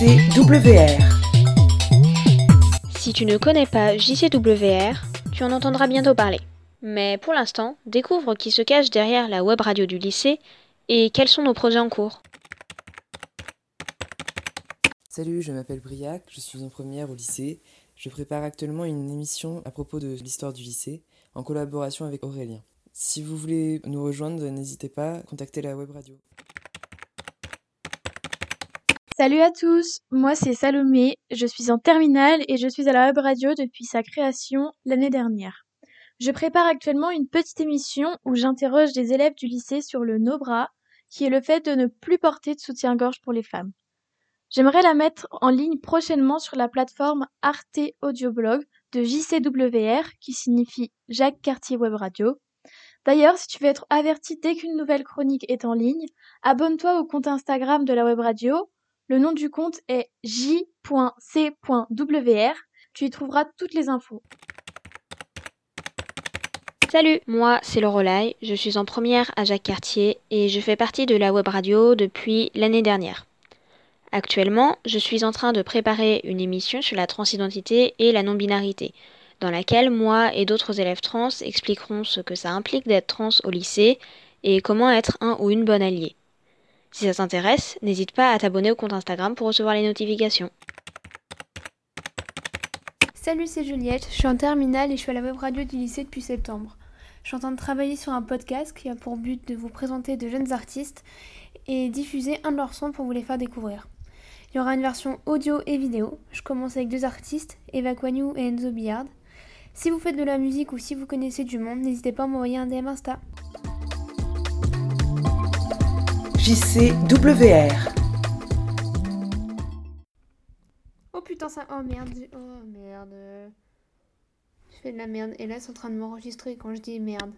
JCWR. Si tu ne connais pas JCWR, tu en entendras bientôt parler. Mais pour l'instant, découvre qui se cache derrière la web radio du lycée et quels sont nos projets en cours. Salut, je m'appelle Briac, je suis en première au lycée. Je prépare actuellement une émission à propos de l'histoire du lycée en collaboration avec Aurélien. Si vous voulez nous rejoindre, n'hésitez pas à contacter la web radio. Salut à tous, moi c'est Salomé, je suis en terminale et je suis à la web radio depuis sa création l'année dernière. Je prépare actuellement une petite émission où j'interroge des élèves du lycée sur le no-bras, qui est le fait de ne plus porter de soutien-gorge pour les femmes. J'aimerais la mettre en ligne prochainement sur la plateforme Arte Audioblog de JCWR, qui signifie Jacques Cartier Web Radio. D'ailleurs, si tu veux être averti dès qu'une nouvelle chronique est en ligne, abonne-toi au compte Instagram de la web radio le nom du compte est j.c.wr. Tu y trouveras toutes les infos. Salut, moi c'est Lorelai, je suis en première à Jacques Cartier et je fais partie de la web radio depuis l'année dernière. Actuellement, je suis en train de préparer une émission sur la transidentité et la non-binarité, dans laquelle moi et d'autres élèves trans expliqueront ce que ça implique d'être trans au lycée et comment être un ou une bonne alliée. Si ça t'intéresse, n'hésite pas à t'abonner au compte Instagram pour recevoir les notifications. Salut, c'est Juliette, je suis en terminale et je suis à la web radio du lycée depuis septembre. Je suis en train de travailler sur un podcast qui a pour but de vous présenter de jeunes artistes et diffuser un de leurs sons pour vous les faire découvrir. Il y aura une version audio et vidéo. Je commence avec deux artistes, Eva Quagnou et Enzo Billard. Si vous faites de la musique ou si vous connaissez du monde, n'hésitez pas à m'envoyer un DM Insta. JCWR. Oh putain, ça. Oh merde. Oh merde. Je fais de la merde. Et là, c'est en train de m'enregistrer quand je dis merde.